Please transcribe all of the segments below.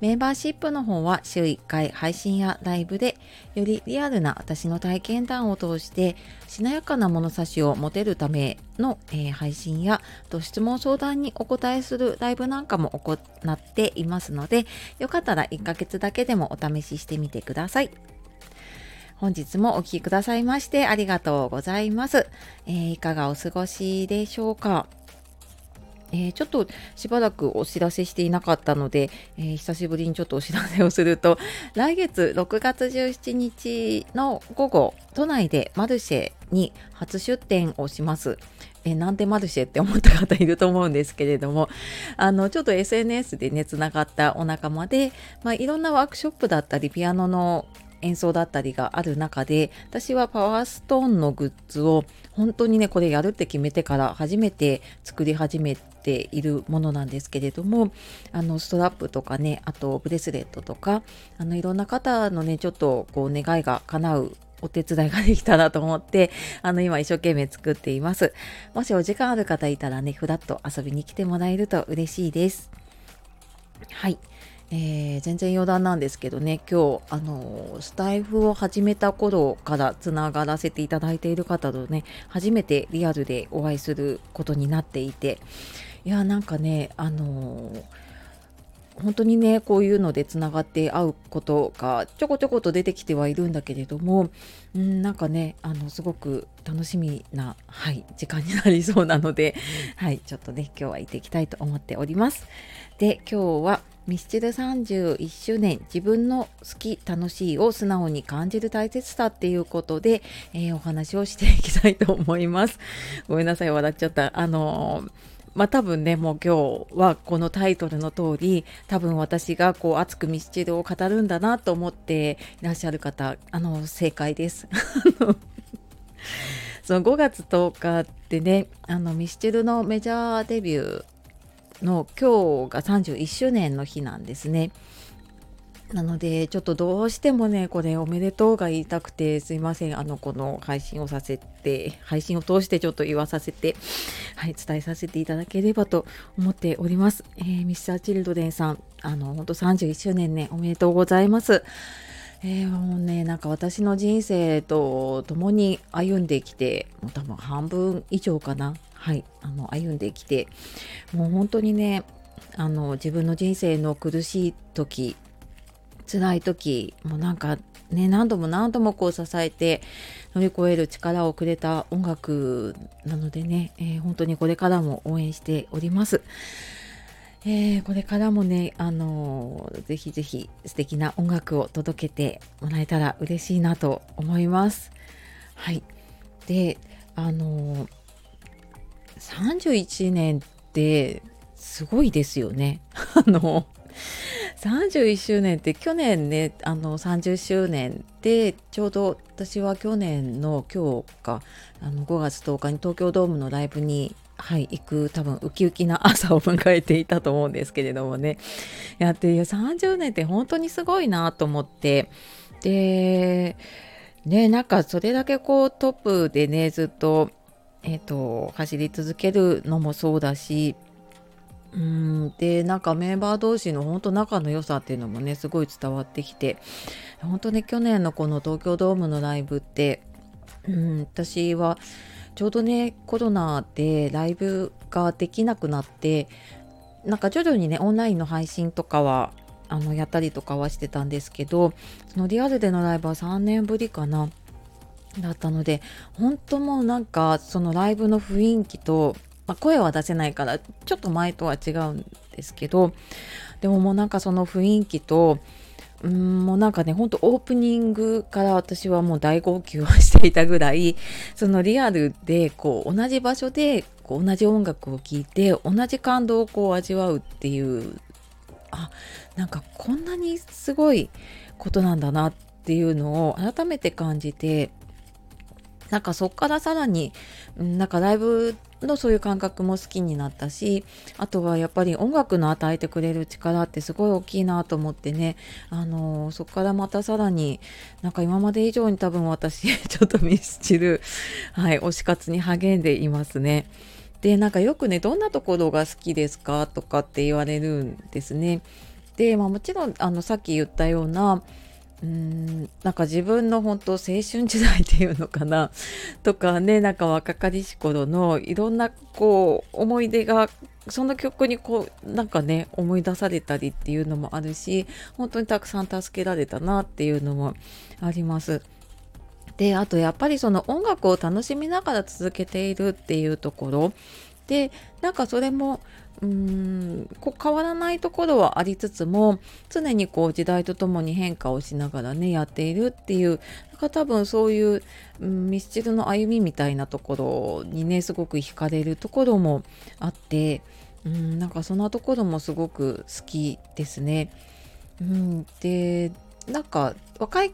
メンバーシップの方は週1回配信やライブでよりリアルな私の体験談を通してしなやかな物差しを持てるための、えー、配信やと質問相談にお答えするライブなんかも行っていますのでよかったら1ヶ月だけでもお試ししてみてください。本日もお聴きくださいましてありがとうございます。えー、いかがお過ごしでしょうか？えー、ちょっとしばらくお知らせしていなかったので、えー、久しぶりにちょっとお知らせをすると、来月6月17日の午後、都内でマルシェに初出店をします。えなんでマルシェって思った方いると思うんですけれども あのちょっと SNS でねつながったお仲間で、まあ、いろんなワークショップだったりピアノの演奏だったりがある中で私はパワーストーンのグッズを本当にねこれやるって決めてから初めて作り始めているものなんですけれどもあのストラップとかねあとブレスレットとかあのいろんな方のねちょっとこう願いが叶うお手伝いができたらと思って、あの、今一生懸命作っています。もしお時間ある方いたらね、ふらっと遊びに来てもらえると嬉しいです。はい。えー、全然余談なんですけどね今日あのスタイフを始めた頃からつながらせていただいている方とね初めてリアルでお会いすることになっていていやなんかねあの本当にねこういうのでつながって会うことがちょこちょこと出てきてはいるんだけれどもんなんかねあのすごく楽しみな、はい、時間になりそうなので、はい、ちょっとね今日は行っていきたいと思っております。で今日はミスチル31周年自分の好き楽しいを素直に感じる大切さっていうことで、えー、お話をしていきたいと思います。ごめんなさい笑っちゃった。あのーまあ多分ねもう今日はこのタイトルの通り多分私がこう熱くミスチルを語るんだなと思っていらっしゃる方あの正解です。その5月10日ってねあのミスチルのメジャーデビューの今日が31周年の日なんですね。なのでちょっとどうしてもねこれおめでとうが言いたくてすいません。あのこの配信をさせて配信を通してちょっと言わさせてはい伝えさせていただければと思っております、えー、ミスターチルドレンさんあの本当31周年ねおめでとうございます。えー、もうねなんか私の人生と共に歩んできてもう多分半分以上かな。はいあの歩んできてもう本当にねあの自分の人生の苦しい時辛い時もうなんかね何度も何度もこう支えて乗り越える力をくれた音楽なのでね、えー、本当にこれからも応援しております。えー、これからもね、あのー、ぜひぜひ素敵な音楽を届けてもらえたら嬉しいなと思います。はい。で、あのー、31年ってすごいですよね。あの31周年って去年ねあの30周年でちょうど私は去年の今日かあの5月10日に東京ドームのライブにはい、行く多分ウキウキな朝を迎えていたと思うんですけれどもねやっていや30年って本当にすごいなと思ってでねなんかそれだけこうトップでねずっとえーと、走り続けるのもそうだしうんでなんかメンバー同士の本当仲の良さっていうのもねすごい伝わってきて本当ね去年のこの東京ドームのライブってうん私はちょうどねコロナでライブができなくなってなんか徐々にねオンラインの配信とかはあのやったりとかはしてたんですけどそのリアルでのライブは3年ぶりかな。だったので本当もうなんかそのライブの雰囲気と、まあ、声は出せないからちょっと前とは違うんですけどでももうなんかその雰囲気とうんもうなんかねほんとオープニングから私はもう大号泣をしていたぐらいそのリアルでこう同じ場所でこう同じ音楽を聴いて同じ感動をこう味わうっていうあなんかこんなにすごいことなんだなっていうのを改めて感じてなんかそっからさらに、なんかライブのそういう感覚も好きになったしあとはやっぱり音楽の与えてくれる力ってすごい大きいなと思ってねあのそこからまたさらになんか今まで以上に多分私 ちょっとミスチル、はい、推し活に励んでいますね。でなんかよくねどんなところが好きですかとかって言われるんですね。で、まあ、もちろんあのさっき言ったようなうんなんか自分の本当青春時代っていうのかな とかねなんか若かりし頃のいろんなこう思い出がその曲にこうなんかね思い出されたりっていうのもあるし本当にたくさん助けられたなっていうのもあります。であとやっぱりその音楽を楽しみながら続けているっていうところでなんかそれもうーんこう変わらないところはありつつも常にこう時代とともに変化をしながらねやっているっていうなんか多分そういう、うん、ミスチルの歩みみたいなところにねすごく惹かれるところもあってうんなんかそんなところもすごく好きですね。うん、でなんか若い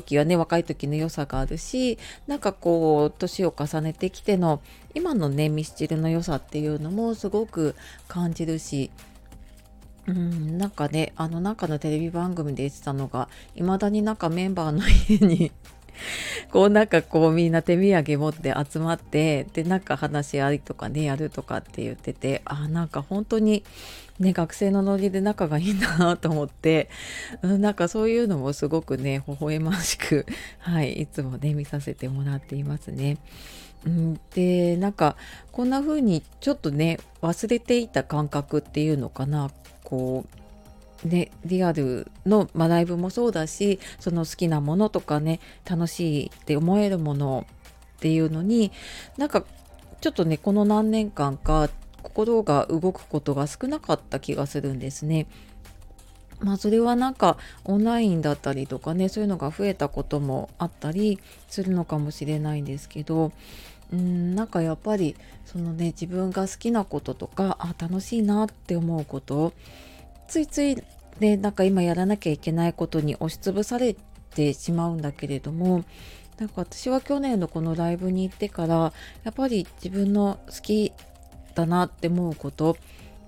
時はね若い時の良さがあるしなんかこう年を重ねてきての今のねミスチルの良さっていうのもすごく感じるしうん、なんかねあの中のテレビ番組で言ってたのがいまだになんかメンバーの家に こうなんかこうみんな手土産持って集まってでなんか話し合いとかねやるとかって言っててあなんか本当にね学生のノリで仲がいいんだなと思って、うん、なんかそういうのもすごくね微笑ましく はいいつもね見させてもらっていますね。うん、でなんかこんな風にちょっとね忘れていた感覚っていうのかなこうね、リアルの、まあ、ライブもそうだしその好きなものとかね楽しいって思えるものっていうのになんかちょっとねこの何年間か心が動くことが少なかった気がするんですね。まあそれはなんかオンラインだったりとかねそういうのが増えたこともあったりするのかもしれないんですけどうんなんかやっぱりそのね自分が好きなこととかあ楽しいなって思うことついついでなんか今やらなきゃいけないことに押しつぶされてしまうんだけれどもなんか私は去年のこのライブに行ってからやっぱり自分の好きだなって思うこと、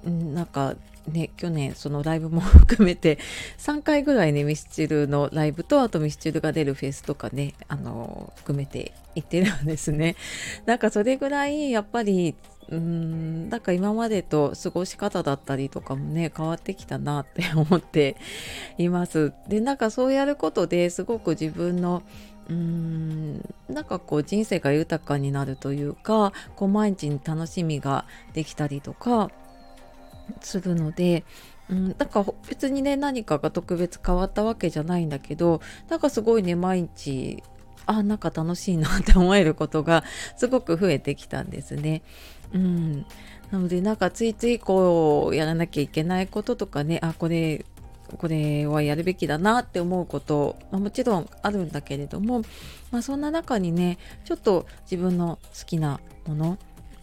なんかね去年そのライブも含めて3回ぐらいねミスチルのライブとあとミスチルが出るフェスとかねあの含めて行ってるんですね なんかそれぐらいやっぱりうんなんか今までと過ごし方だったりとかもね変わってきたなって思っています。でなんかそうやることですごく自分のうーんなんかこう人生が豊かになるというかこう毎日に楽しみができたりとかするので、うん、なんか別にね何かが特別変わったわけじゃないんだけどなんかすごいね毎日あなんか楽しいなって思えることがすごく増えてきたんですね。うん、なのでなんかついついこうやらなきゃいけないこととかねあこれこれはやるべきだなって思うこと、まあ、もちろんあるんだけれども、まあ、そんな中にねちょっと自分の好きなもの、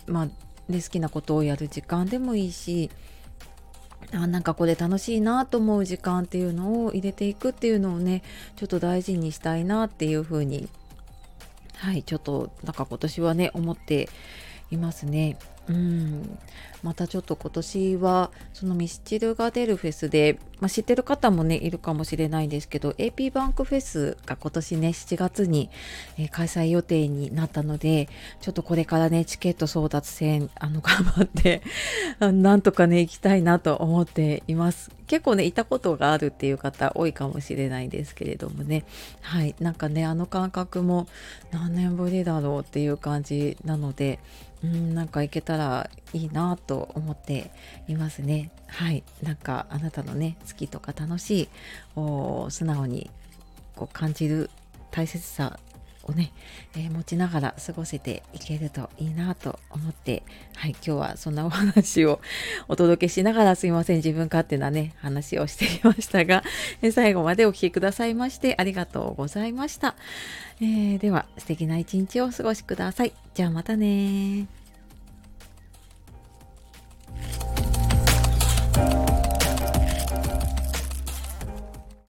まあ、で好きなことをやる時間でもいいしあなんかこれ楽しいなと思う時間っていうのを入れていくっていうのをねちょっと大事にしたいなっていうふうにはいちょっとなんか今年はね思っていますね。うん。またちょっと今年はそのミスチルが出るフェスで、まあ、知ってる方もねいるかもしれないんですけど AP バンクフェスが今年ね7月に、えー、開催予定になったのでちょっとこれからねチケット争奪戦あの 頑張ってなんとかね行きたいなと思っています。結構ねいたことがあるっていう方多いかもしれないですけれどもね。はい。なんかねあの感覚も何年ぶりだろうっていう感じなのでうんなんか行けたらいいなと思っていますね。はい。なんかあなたのね好きとか楽しい素直にこう感じる大切さをね、えー、持ちながら過ごせていけるといいなと思って、はい、今日はそんなお話をお届けしながらすいません、自分勝手なね、話をしていましたが、え最後までお聴きくださいましてありがとうございました。えー、では、素敵な一日をお過ごしください。じゃあまたね